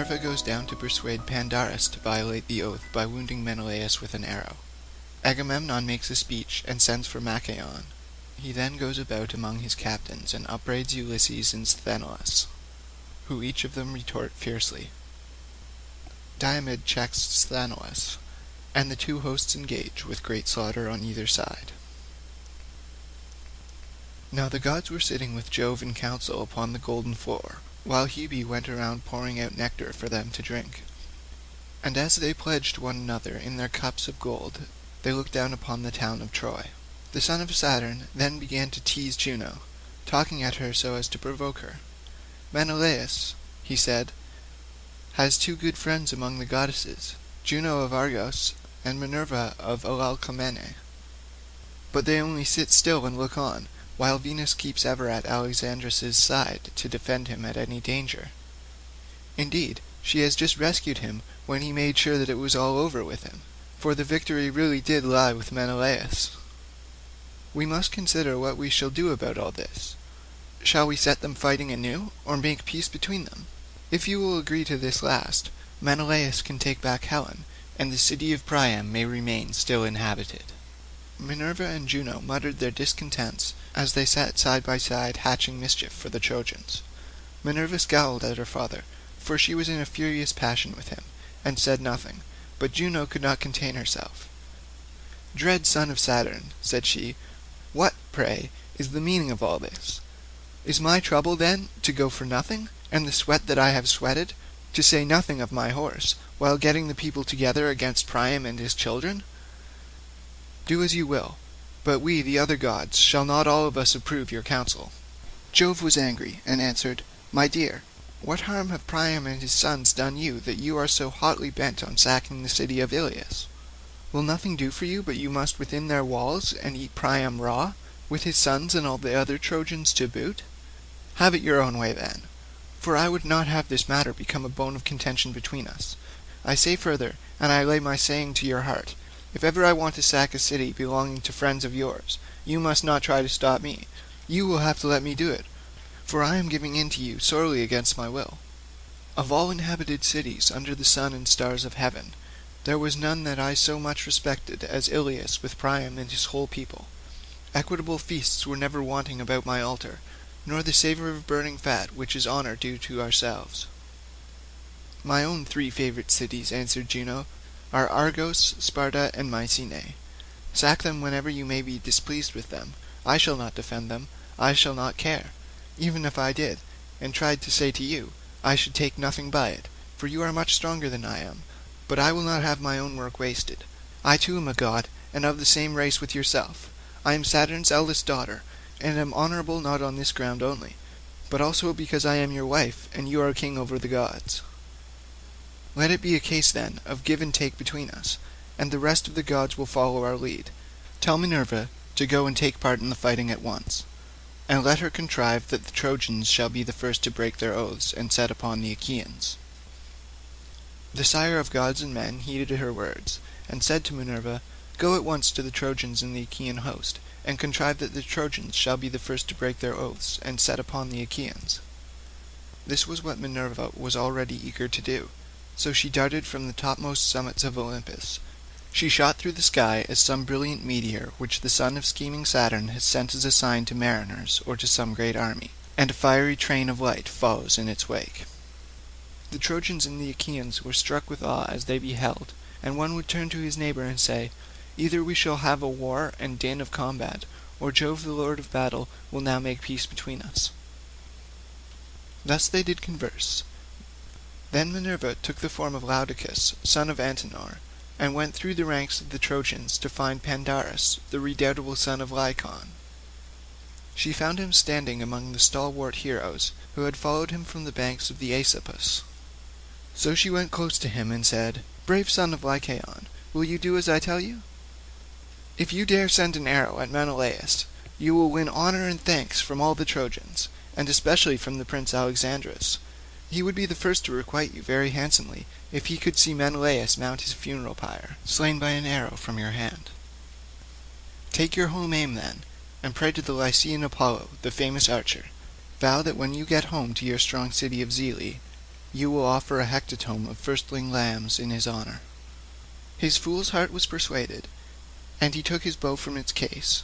Minerva goes down to persuade Pandarus to violate the oath by wounding Menelaus with an arrow. Agamemnon makes a speech and sends for Machaon. He then goes about among his captains and upbraids Ulysses and Sthenelus, who each of them retort fiercely. Diomed checks Sthenelus, and the two hosts engage with great slaughter on either side. Now the gods were sitting with Jove in council upon the golden floor, while Hebe went around pouring out nectar for them to drink. And as they pledged one another in their cups of gold, they looked down upon the town of Troy. The son of Saturn then began to tease Juno, talking at her so as to provoke her. Menelaus, he said, has two good friends among the goddesses, Juno of Argos and Minerva of Alalcomene. But they only sit still and look on, while Venus keeps ever at Alexandrus's side to defend him at any danger. Indeed, she has just rescued him when he made sure that it was all over with him, for the victory really did lie with Menelaus. We must consider what we shall do about all this. Shall we set them fighting anew, or make peace between them? If you will agree to this last, Menelaus can take back Helen, and the city of Priam may remain still inhabited. Minerva and Juno muttered their discontents as they sat side by side hatching mischief for the Trojans. Minerva scowled at her father, for she was in a furious passion with him, and said nothing, but Juno could not contain herself. "Dread son of Saturn," said she, "what, pray, is the meaning of all this? Is my trouble, then, to go for nothing, and the sweat that I have sweated, to say nothing of my horse, while getting the people together against Priam and his children? Do as you will, but we the other gods shall not all of us approve your counsel." Jove was angry, and answered, "My dear, what harm have Priam and his sons done you that you are so hotly bent on sacking the city of Ilius? Will nothing do for you but you must within their walls and eat Priam raw, with his sons and all the other Trojans to boot? Have it your own way then, for I would not have this matter become a bone of contention between us. I say further, and I lay my saying to your heart, if ever I want to sack a city belonging to friends of yours, you must not try to stop me; you will have to let me do it, for I am giving in to you sorely against my will. Of all inhabited cities under the sun and stars of heaven, there was none that I so much respected as Ilius with Priam and his whole people. Equitable feasts were never wanting about my altar, nor the savour of burning fat which is honour due to ourselves." "My own three favourite cities," answered Juno are Argos, Sparta, and Mycenae. Sack them whenever you may be displeased with them. I shall not defend them, I shall not care. Even if I did, and tried to say to you, I should take nothing by it, for you are much stronger than I am. But I will not have my own work wasted. I too am a god, and of the same race with yourself. I am Saturn's eldest daughter, and am honourable not on this ground only, but also because I am your wife, and you are king over the gods. Let it be a case, then, of give and take between us, and the rest of the gods will follow our lead. Tell Minerva to go and take part in the fighting at once, and let her contrive that the Trojans shall be the first to break their oaths and set upon the Achaeans." The sire of gods and men heeded her words, and said to Minerva, "Go at once to the Trojans in the Achaean host, and contrive that the Trojans shall be the first to break their oaths and set upon the Achaeans." This was what Minerva was already eager to do. So she darted from the topmost summits of Olympus. She shot through the sky as some brilliant meteor which the son of scheming Saturn has sent as a sign to mariners or to some great army, and a fiery train of light follows in its wake. The Trojans and the Achaeans were struck with awe as they beheld, and one would turn to his neighbour and say, Either we shall have a war and din of combat, or Jove the lord of battle will now make peace between us. Thus they did converse, then Minerva took the form of Laodocus, son of Antenor, and went through the ranks of the Trojans to find Pandarus, the redoubtable son of Lycaon. She found him standing among the stalwart heroes who had followed him from the banks of the Aesopus. So she went close to him and said, "Brave son of Lycaon, will you do as I tell you? If you dare send an arrow at Menelaus, you will win honour and thanks from all the Trojans, and especially from the prince Alexandrus, he would be the first to requite you very handsomely if he could see Menelaus mount his funeral pyre, slain by an arrow from your hand. Take your home aim then, and pray to the Lycian Apollo, the famous archer. Vow that when you get home to your strong city of Zelea, you will offer a hecatomb of firstling lambs in his honour." His fool's heart was persuaded, and he took his bow from its case.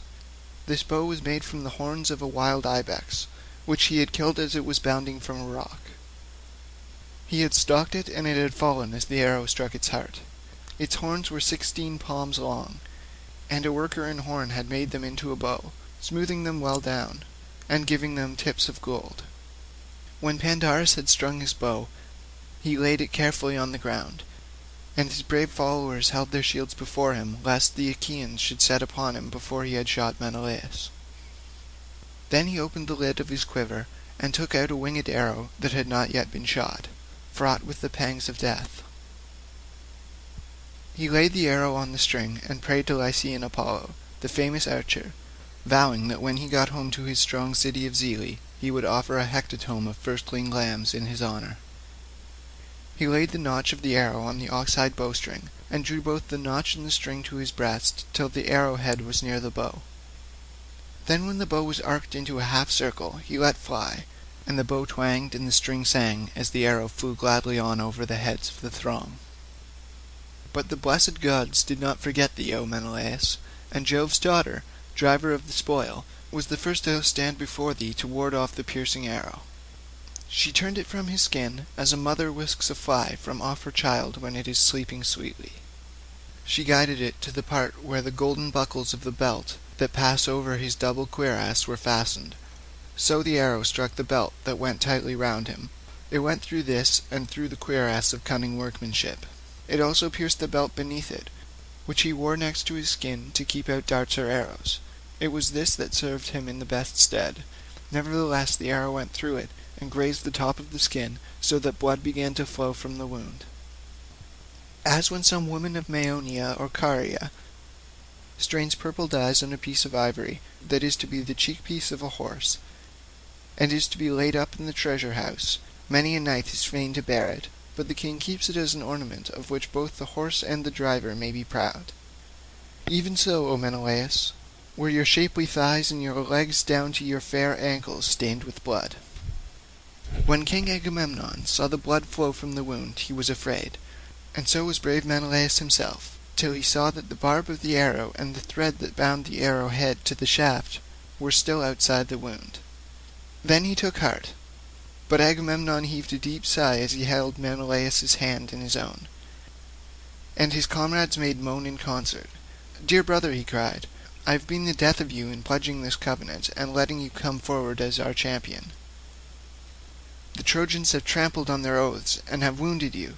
This bow was made from the horns of a wild ibex, which he had killed as it was bounding from a rock. He had stalked it, and it had fallen as the arrow struck its heart. Its horns were sixteen palms long, and a worker in horn had made them into a bow, smoothing them well down, and giving them tips of gold. When Pandarus had strung his bow, he laid it carefully on the ground, and his brave followers held their shields before him lest the Achaeans should set upon him before he had shot Menelaus. Then he opened the lid of his quiver and took out a winged arrow that had not yet been shot, fraught with the pangs of death. He laid the arrow on the string and prayed to Lycian Apollo, the famous archer, vowing that when he got home to his strong city of Zelea he would offer a hecatomb of firstling lambs in his honour. He laid the notch of the arrow on the ox-hide bowstring, and drew both the notch and the string to his breast till the arrow-head was near the bow. Then when the bow was arched into a half circle he let fly, and the bow twanged and the string sang as the arrow flew gladly on over the heads of the throng. But the blessed gods did not forget thee, O Menelaus, and Jove's daughter, driver of the spoil, was the first to stand before thee to ward off the piercing arrow. She turned it from his skin as a mother whisks a fly from off her child when it is sleeping sweetly. She guided it to the part where the golden buckles of the belt that pass over his double cuirass were fastened. So the arrow struck the belt that went tightly round him. It went through this and through the cuirass of cunning workmanship. It also pierced the belt beneath it, which he wore next to his skin to keep out darts or arrows. It was this that served him in the best stead. Nevertheless the arrow went through it, and grazed the top of the skin, so that blood began to flow from the wound. As when some woman of Maeonia or Caria strains purple dyes on a piece of ivory that is to be the cheek-piece of a horse, and is to be laid up in the treasure house, many a knight is fain to bear it, but the king keeps it as an ornament of which both the horse and the driver may be proud. Even so, O Menelaus, were your shapely thighs and your legs down to your fair ankles stained with blood. When King Agamemnon saw the blood flow from the wound he was afraid, and so was brave Menelaus himself, till he saw that the barb of the arrow and the thread that bound the arrow head to the shaft were still outside the wound. Then he took heart, but Agamemnon heaved a deep sigh as he held Menelaus's hand in his own, and his comrades made moan in concert. "Dear brother," he cried, I have been the death of you in pledging this covenant and letting you come forward as our champion. The Trojans have trampled on their oaths and have wounded you.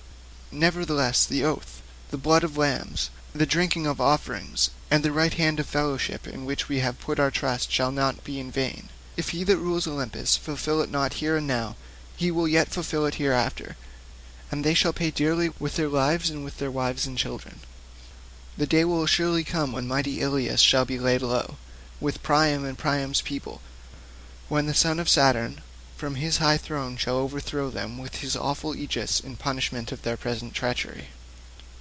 Nevertheless the oath, the blood of lambs, the drinking of offerings, and the right hand of fellowship in which we have put our trust shall not be in vain. If he that rules Olympus fulfil it not here and now, he will yet fulfil it hereafter, and they shall pay dearly with their lives and with their wives and children. The day will surely come when mighty Ilius shall be laid low, with Priam and Priam's people, when the son of Saturn from his high throne shall overthrow them with his awful aegis in punishment of their present treachery.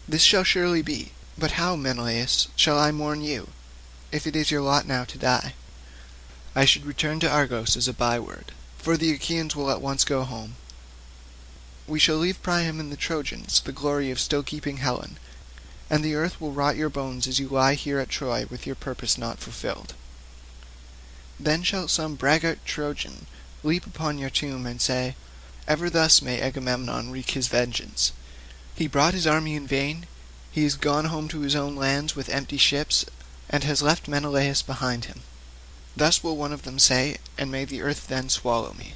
This shall surely be, but how, Menelaus, shall I mourn you, if it is your lot now to die? I should return to Argos as a byword, for the Achaeans will at once go home. We shall leave Priam and the Trojans the glory of still keeping Helen, and the earth will rot your bones as you lie here at Troy with your purpose not fulfilled. Then shall some braggart Trojan leap upon your tomb and say, Ever thus may Agamemnon wreak his vengeance. He brought his army in vain, he is gone home to his own lands with empty ships, and has left Menelaus behind him. Thus will one of them say, and may the earth then swallow me.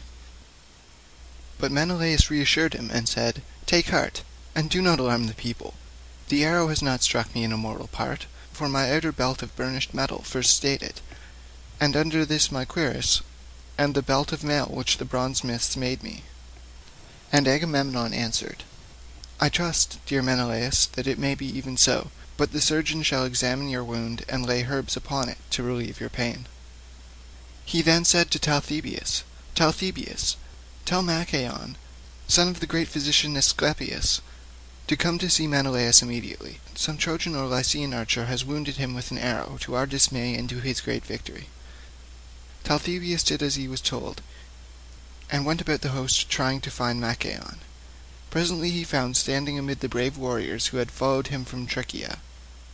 But Menelaus reassured him and said, Take heart, and do not alarm the people. The arrow has not struck me in a mortal part, for my outer belt of burnished metal first stayed it, and under this my cuirass, and the belt of mail which the bronze-smiths made me. And Agamemnon answered, I trust, dear Menelaus, that it may be even so, but the surgeon shall examine your wound and lay herbs upon it to relieve your pain. He then said to Talthybius, Talthybius, tell Machaon, son of the great physician Asclepius, to come to see Menelaus immediately. Some Trojan or Lycian archer has wounded him with an arrow, to our dismay and to his great victory. Talthybius did as he was told. and went about the host trying to find Machaon. Presently he found standing amid the brave warriors who had followed him from Tricca,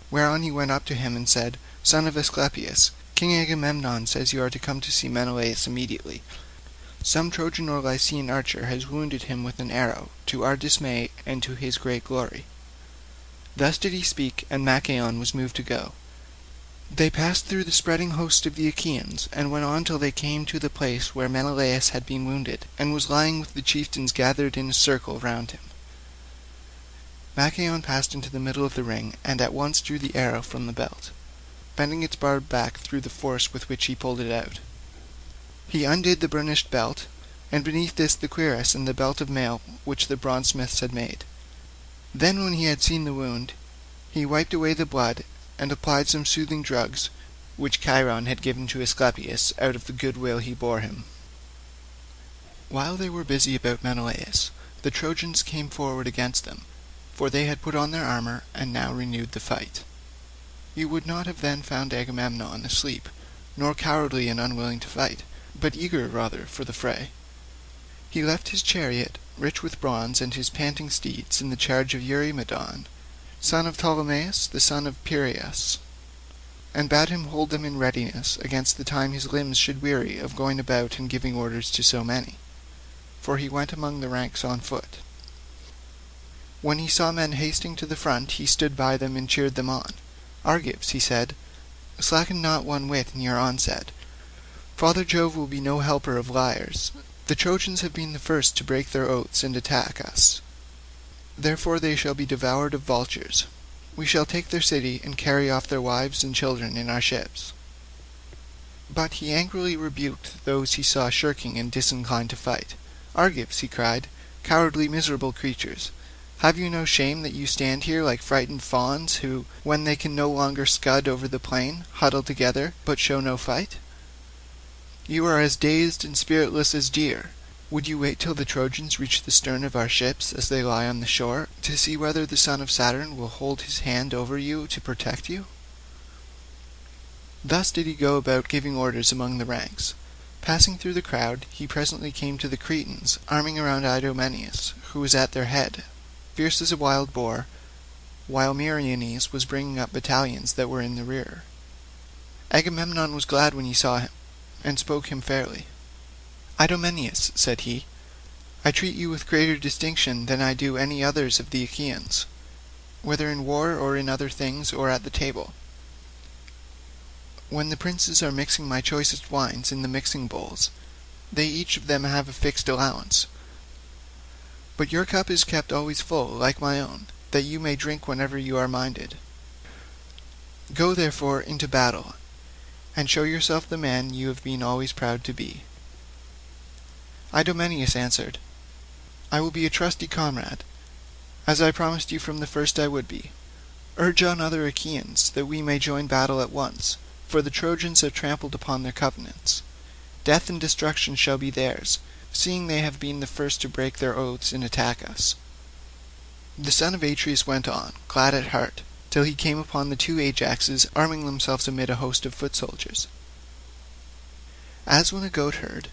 whereon he went up to him and said, Son of Asclepius, King Agamemnon says you are to come to see Menelaus immediately. Some Trojan or Lycian archer has wounded him with an arrow, to our dismay and to his great glory. Thus did he speak, and Machaon was moved to go. They passed through the spreading host of the Achaeans, and went on till they came to the place where Menelaus had been wounded, and was lying with the chieftains gathered in a circle round him. Machaon passed into the middle of the ring, and at once drew the arrow from the belt, bending its barb back through the force with which he pulled it out. He undid the burnished belt, and beneath this the cuirass and the belt of mail which the bronze smiths had made. Then when he had seen the wound, he wiped away the blood, and applied some soothing drugs which Chiron had given to Asclepius out of the good will he bore him. While they were busy about Menelaus, the Trojans came forward against them, for they had put on their armour and now renewed the fight. You would not have then found Agamemnon asleep, nor cowardly and unwilling to fight, but eager rather for the fray. He left his chariot, rich with bronze, and his panting steeds in the charge of Eurymedon, son of Ptolemaeus the son of Piraeus, and bade him hold them in readiness against the time his limbs should weary of going about and giving orders to so many, for he went among the ranks on foot. When he saw men hasting to the front he stood by them and cheered them on. Argives, he said, slacken not one whit in your onset. Father Jove will be no helper of liars. The Trojans have been the first to break their oaths and attack us. Therefore they shall be devoured of vultures. We shall take their city and carry off their wives and children in our ships. But he angrily rebuked those he saw shirking and disinclined to fight. Argives, he cried, cowardly miserable creatures, have you no shame that you stand here like frightened fawns who, when they can no longer scud over the plain, huddle together, but show no fight? You are as dazed and spiritless as deer. Would you wait till the Trojans reach the stern of our ships as they lie on the shore, to see whether the son of Saturn will hold his hand over you to protect you? Thus did he go about giving orders among the ranks. Passing through the crowd, he presently came to the Cretans, arming around Idomeneus, who was at their head, fierce as a wild boar, while Meriones was bringing up battalions that were in the rear. Agamemnon was glad when he saw him, and spoke him fairly. Idomeneus, said he, I treat you with greater distinction than I do any others of the Achaeans, whether in war or in other things or at the table. When the princes are mixing my choicest wines in the mixing bowls, they each of them have a fixed allowance. But your cup is kept always full, like my own, that you may drink whenever you are minded. Go therefore into battle, and show yourself the man you have been always proud to be. Idomeneus answered, I will be a trusty comrade, as I promised you from the first I would be. Urge on other Achaeans, that we may join battle at once, for the Trojans have trampled upon their covenants. Death and destruction shall be theirs, seeing they have been the first to break their oaths and attack us. The son of Atreus went on, glad at heart, till he came upon the two Ajaxes arming themselves amid a host of foot soldiers. As when a goatherd,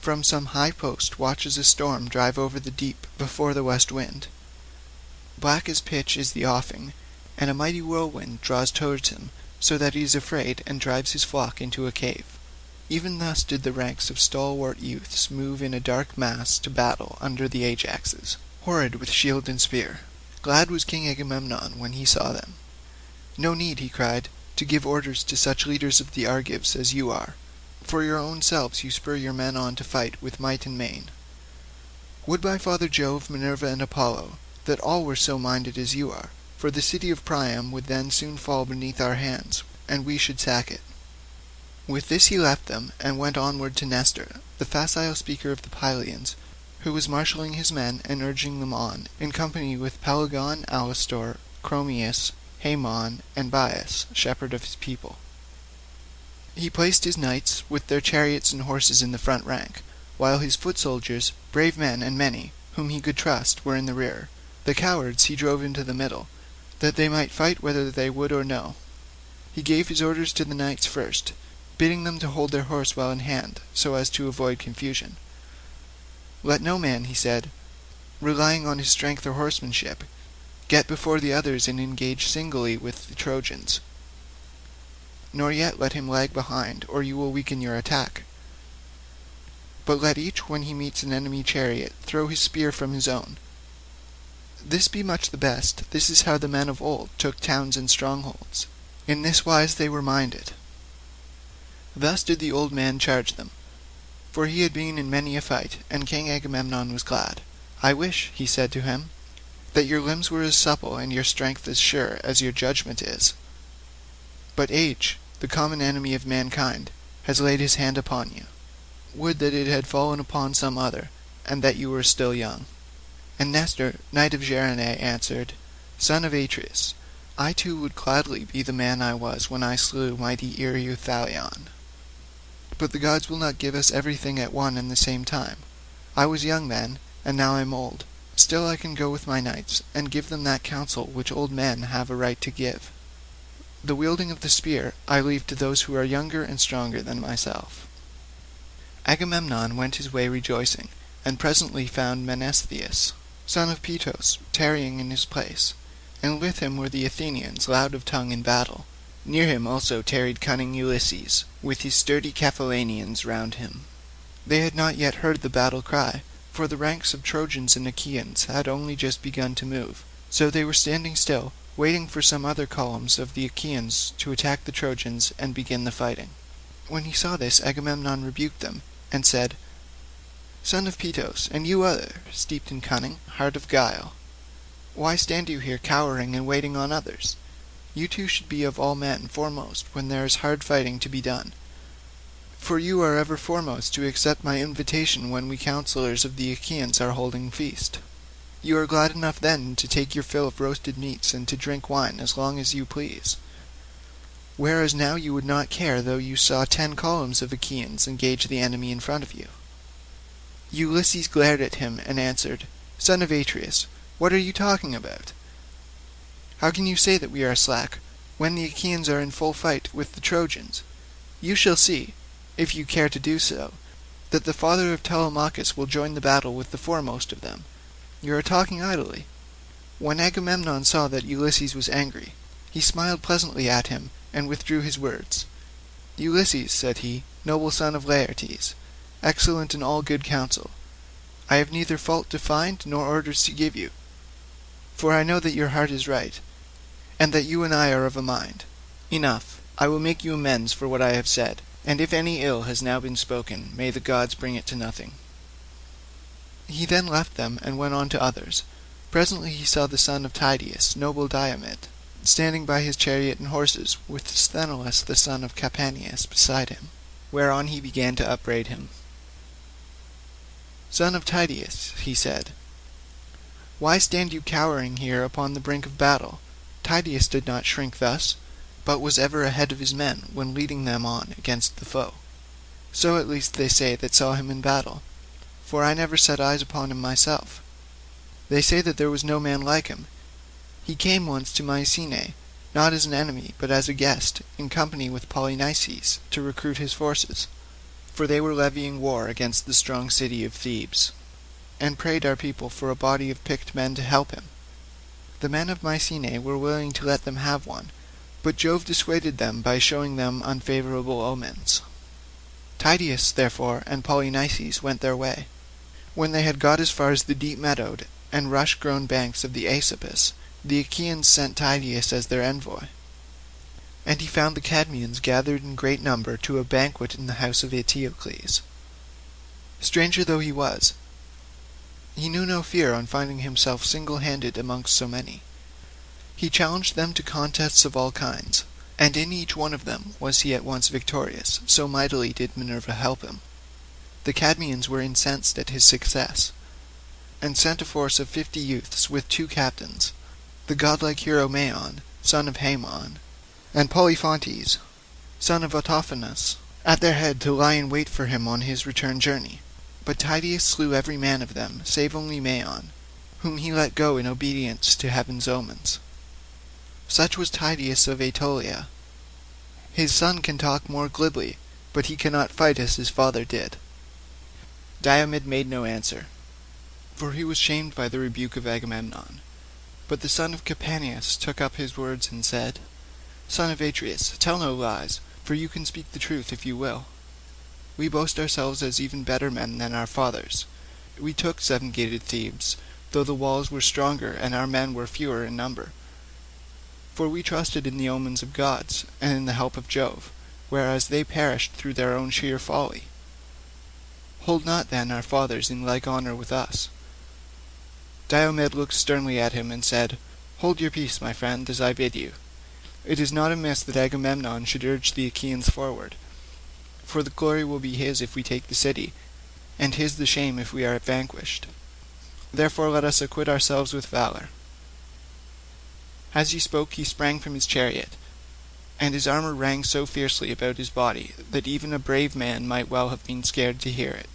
from some high post watches a storm drive over the deep before the west wind. Black as pitch is the offing, and a mighty whirlwind draws towards him, so that he is afraid and drives his flock into a cave. Even thus did the ranks of stalwart youths move in a dark mass to battle under the Ajaxes, horrid with shield and spear. Glad was King Agamemnon when he saw them. No need, he cried, to give orders to such leaders of the Argives as you are. For your own selves you spur your men on to fight with might and main. Would by Father Jove, Minerva, and Apollo, that all were so minded as you are, for the city of Priam would then soon fall beneath our hands, and we should sack it. With this he left them, and went onward to Nestor, the facile speaker of the Pylians, who was marshalling his men and urging them on, in company with Pelagon, Alastor, Chromius, Haemon, and Bias, shepherd of his people. He placed his knights with their chariots and horses in the front rank, while his foot soldiers, brave men and many, whom he could trust, were in the rear. The cowards he drove into the middle, that they might fight whether they would or no. He gave his orders to the knights first, bidding them to hold their horse well in hand, so as to avoid confusion. Let no man, he said, relying on his strength or horsemanship, get before the others and engage singly with the Trojans, nor yet let him lag behind, or you will weaken your attack. But let each, when he meets an enemy chariot, throw his spear from his own. This be much the best; this is how the men of old took towns and strongholds. In this wise they were minded. Thus did the old man charge them, for he had been in many a fight, and King Agamemnon was glad. I wish, he said to him, that your limbs were as supple and your strength as sure as your judgment is. But age, the common enemy of mankind, has laid his hand upon you. Would that it had fallen upon some other, and that you were still young. And Nestor, knight of Gerene, answered, Son of Atreus, I too would gladly be the man I was when I slew mighty Ereuthalion. But the gods will not give us everything at one and the same time. I was young then, and now I am old. Still I can go with my knights, and give them that counsel which old men have a right to give. The wielding of the spear I leave to those who are younger and stronger than myself. Agamemnon went his way rejoicing, and presently found Menestheus, son of Peteos, tarrying in his place, and with him were the Athenians loud of tongue in battle. Near him also tarried cunning Ulysses, with his sturdy Cephallenians round him. They had not yet heard the battle cry, for the ranks of Trojans and Achaeans had only just begun to move, so they were standing still, waiting for some other columns of the Achaeans to attack the Trojans and begin the fighting. When he saw this Agamemnon rebuked them, and said, Son of Peteos, and you other, steeped in cunning, heart of guile, why stand you here cowering and waiting on others? You two should be of all men foremost when there is hard fighting to be done for you are ever foremost to accept my invitation when we counsellors of the Achaeans are holding feast. You are glad enough then to take your fill of roasted meats and to drink wine as long as you please, whereas now you would not care though you saw ten columns of Achaeans engage the enemy in front of you. Ulysses glared at him and answered, Son of Atreus, what are you talking about? How can you say that we are slack, when the Achaeans are in full fight with the Trojans? You shall see, if you care to do so, that the father of Telemachus will join the battle with the foremost of them. You are talking idly. When Agamemnon saw that Ulysses was angry, he smiled pleasantly at him and withdrew his words. Ulysses, said he, noble son of Laertes, excellent in all good counsel, I have neither fault to find nor orders to give you, for I know that your heart is right, and that you and I are of a mind. Enough, I will make you amends for what I have said, and if any ill has now been spoken, may the gods bring it to nothing. He then left them and went on to others. Presently he saw the son of Tydeus, noble Diomed, standing by his chariot and horses, with Sthenelus the son of Capaneus beside him, whereon he began to upbraid him. Son of Tydeus, he said, why stand you cowering here upon the brink of battle? Tydeus did not shrink thus but was ever ahead of his men when leading them on against the foe. So at least they say that saw him in battle, for I never set eyes upon him myself. They say that there was no man like him. He came once to Mycenae, not as an enemy, but as a guest, in company with Polynices, to recruit his forces, for they were levying war against the strong city of Thebes, and prayed our people for a body of picked men to help him. The men of Mycenae were willing to let them have one, but Jove dissuaded them by showing them unfavourable omens. Tydeus, therefore, and Polynices went their way. When they had got as far as the deep-meadowed and rush-grown banks of the Aesopus, the Achaeans sent Tydeus as their envoy. And he found the Cadmeans gathered in great number to a banquet in the house of Eteocles. Stranger though he was, he knew no fear on finding himself single-handed amongst so many. He challenged them to contests of all kinds, and in each one of them was he at once victorious, so mightily did Minerva help him. The Cadmeans were incensed at his success, and sent a force of fifty youths with two captains, the godlike hero Maon, son of Haemon, and Polyphontes, son of Autophonus, at their head to lie in wait for him on his return journey. But Tydeus slew every man of them, save only Maon, whom he let go in obedience to heaven's omens. Such was Tydeus of Aetolia. His son can talk more glibly, but he cannot fight as his father did. Diomed made no answer, for he was shamed by the rebuke of Agamemnon. But the son of Capaneus took up his words and said, Son of Atreus, tell no lies, for you can speak the truth if you will. We boast ourselves as even better men than our fathers. We took seven-gated Thebes, though the walls were stronger and our men were fewer in number. For we trusted in the omens of gods and in the help of Jove, whereas they perished through their own sheer folly. Hold not then our fathers in like honour with us. Diomed looked sternly at him and said, Hold your peace, my friend, as I bid you. It is not amiss that Agamemnon should urge the Achaeans forward, for the glory will be his if we take the city, and his the shame if we are vanquished. Therefore let us acquit ourselves with valour. As he spoke he sprang from his chariot, and his armour rang so fiercely about his body that even a brave man might well have been scared to hear it.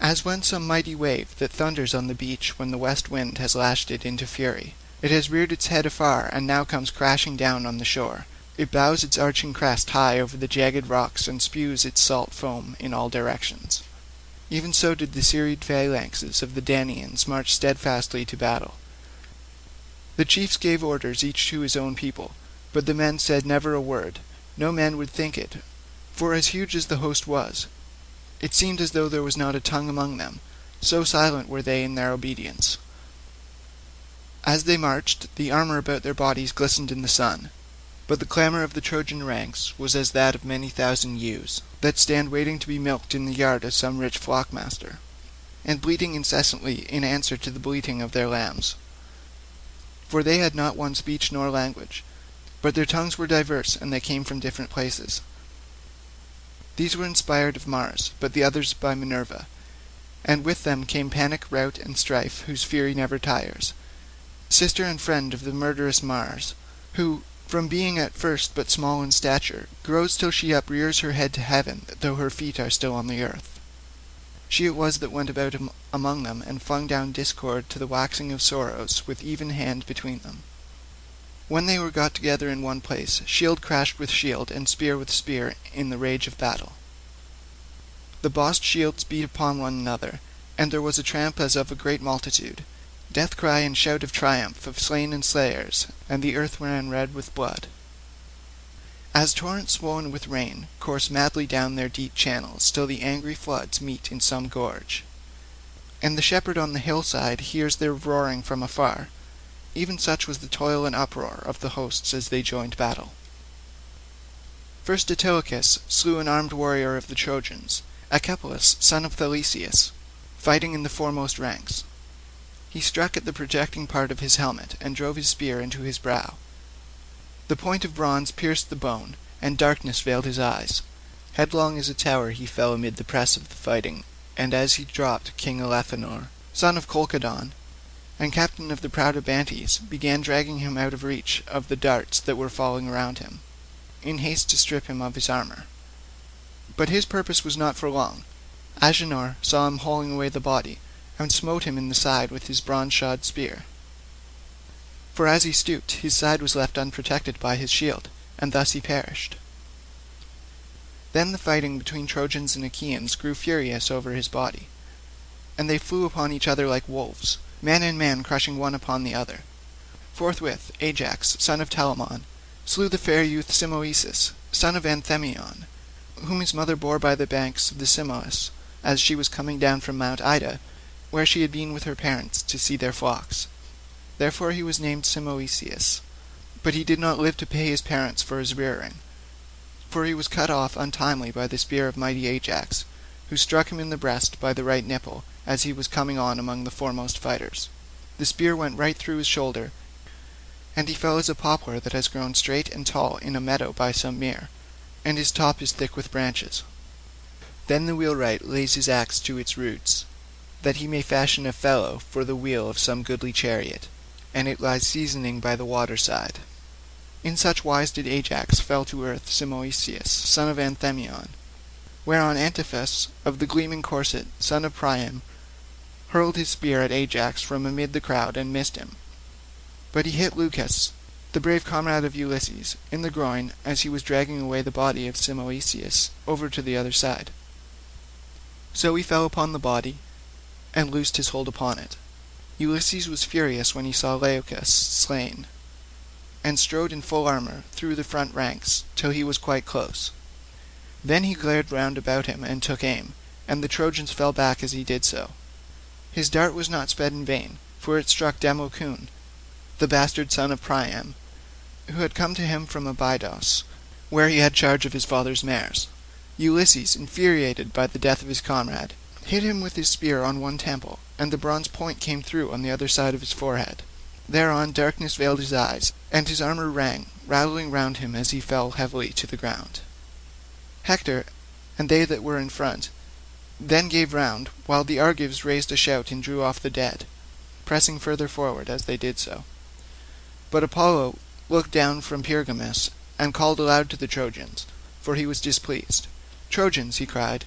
As when some mighty wave that thunders on the beach when the west wind has lashed it into fury, it has reared its head afar and now comes crashing down on the shore. It bows its arching crest high over the jagged rocks and spews its salt foam in all directions. Even so did the serried phalanxes of the Danaans march steadfastly to battle. The chiefs gave orders each to his own people, but the men said never a word. No man would think it, for as huge as the host was, it seemed as though there was not a tongue among them, so silent were they in their obedience. As they marched, the armour about their bodies glistened in the sun, but the clamour of the Trojan ranks was as that of many thousand ewes, that stand waiting to be milked in the yard of some rich flock-master, and bleating incessantly in answer to the bleating of their lambs. For they had not one speech nor language, but their tongues were diverse, and they came from different places. These were inspired of Mars, but the others by Minerva, and with them came Panic, Rout, and Strife, whose fury never tires, sister and friend of the murderous Mars, who, from being at first but small in stature, grows till she uprears her head to heaven, though her feet are still on the earth. She it was that went about among them and flung down discord to the waxing of sorrows with even hand between them. When they were got together in one place, shield crashed with shield, and spear with spear, in the rage of battle. The bossed shields beat upon one another, and there was a tramp as of a great multitude, death cry and shout of triumph of slain and slayers, and the earth ran red with blood. As torrents swollen with rain course madly down their deep channels till the angry floods meet in some gorge, and the shepherd on the hillside hears their roaring from afar, even such was the toil and uproar of the hosts as they joined battle. First Antilochus slew an armed warrior of the Trojans, Echepolus son of Thalesius, fighting in the foremost ranks. He struck at the projecting part of his helmet and drove his spear into his brow. The point of bronze pierced the bone, and darkness veiled his eyes. Headlong as a tower he fell amid the press of the fighting, and as he dropped King Elephenor, son of Chalcodon, and captain of the proud Abantes, began dragging him out of reach of the darts that were falling around him, in haste to strip him of his armour. But his purpose was not for long. Agenor saw him hauling away the body, and smote him in the side with his bronze-shod spear. For as he stooped, his side was left unprotected by his shield, and thus he perished. Then the fighting between Trojans and Achaeans grew furious over his body, and they flew upon each other like wolves, man and man crushing one upon the other. Forthwith Ajax, son of Telamon, slew the fair youth Simoeisius, son of Anthemion, whom his mother bore by the banks of the Simois, as she was coming down from Mount Ida, where she had been with her parents to see their flocks. Therefore he was named Simoeisius, but he did not live to pay his parents for his rearing, for he was cut off untimely by the spear of mighty Ajax, who struck him in the breast by the right nipple, as he was coming on among the foremost fighters. The spear went right through his shoulder, and he fell as a poplar that has grown straight and tall in a meadow by some mere, and his top is thick with branches. Then the wheelwright lays his axe to its roots, that he may fashion a felloe for the wheel of some goodly chariot, and it lies seasoning by the water side. In such wise did Ajax fell to earth Simoeisius, son of Anthemion, whereon Antiphus of the gleaming corset, son of Priam, hurled his spear at Ajax from amid the crowd and missed him. But he hit Leucus, the brave comrade of Ulysses, in the groin as he was dragging away the body of Simoeisius over to the other side. So he fell upon the body, and loosed his hold upon it. Ulysses was furious when he saw Leucus slain, and strode in full armour through the front ranks till he was quite close. Then he glared round about him and took aim, and the Trojans fell back as he did so. His dart was not sped in vain, for it struck Democoon, the bastard son of Priam, who had come to him from Abydos, where he had charge of his father's mares. Ulysses, infuriated by the death of his comrade, hit him with his spear on one temple, and the bronze point came through on the other side of his forehead. Thereon darkness veiled his eyes, and his armour rang, rattling round him as he fell heavily to the ground. Hector, and they that were in front, then gave round, while the Argives raised a shout and drew off the dead, pressing further forward as they did so. But Apollo looked down from Pergamus and called aloud to the Trojans, for he was displeased. Trojans, he cried,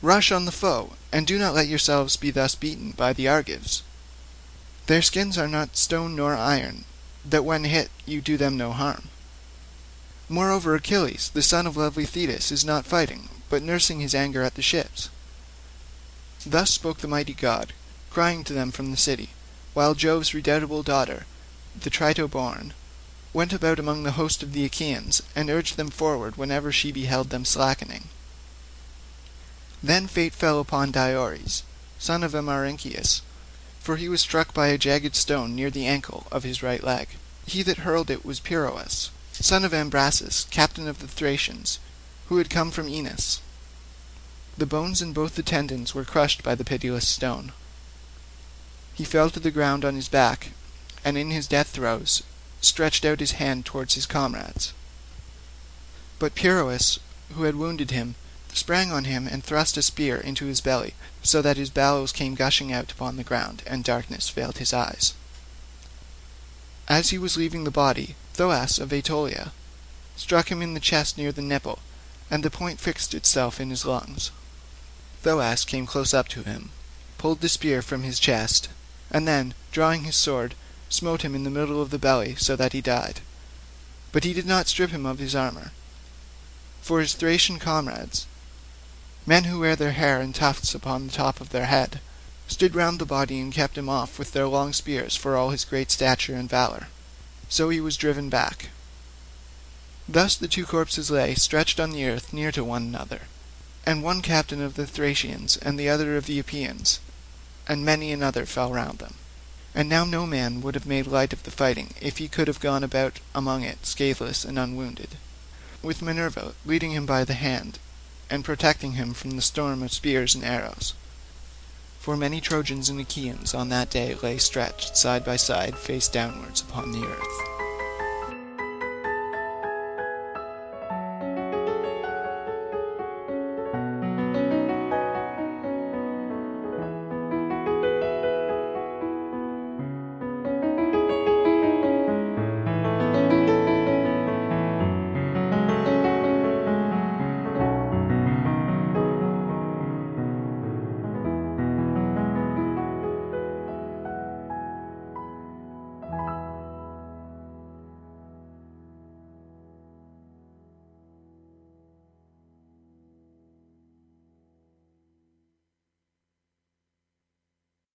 Rush on the foe, and do not let yourselves be thus beaten by the Argives. Their skins are not stone nor iron, that when hit you do them no harm. Moreover Achilles, the son of lovely Thetis, is not fighting, but nursing his anger at the ships. Thus spoke the mighty god, crying to them from the city, while Jove's redoubtable daughter, the Trito-born, went about among the host of the Achaeans, and urged them forward whenever she beheld them slackening. Then fate fell upon Diores, son of Amarynceus, for he was struck by a jagged stone near the ankle of his right leg. He that hurled it was Piroeus, son of Ambrasus, captain of the Thracians, who had come from Aenus. The bones in both the tendons were crushed by the pitiless stone. He fell to the ground on his back, and in his death throes stretched out his hand towards his comrades. But Piroeus, who had wounded him, sprang on him and thrust a spear into his belly, so that his bowels came gushing out upon the ground, and darkness veiled his eyes. As he was leaving the body, Thoas of Aetolia struck him in the chest near the nipple, and the point fixed itself in his lungs. Thoas came close up to him, pulled the spear from his chest, and then, drawing his sword, smote him in the middle of the belly so that he died. But he did not strip him of his armour. For his Thracian comrades, men who wear their hair in tufts upon the top of their head, stood round the body and kept him off with their long spears for all his great stature and valour. So he was driven back. Thus the two corpses lay stretched on the earth near to one another, and one captain of the Thracians and the other of the Epeans, and many another fell round them. And now no man would have made light of the fighting if he could have gone about among it scatheless and unwounded, with Minerva leading him by the hand, and protecting him from the storm of spears and arrows. For many Trojans and Achaeans on that day lay stretched side by side face downwards upon the earth.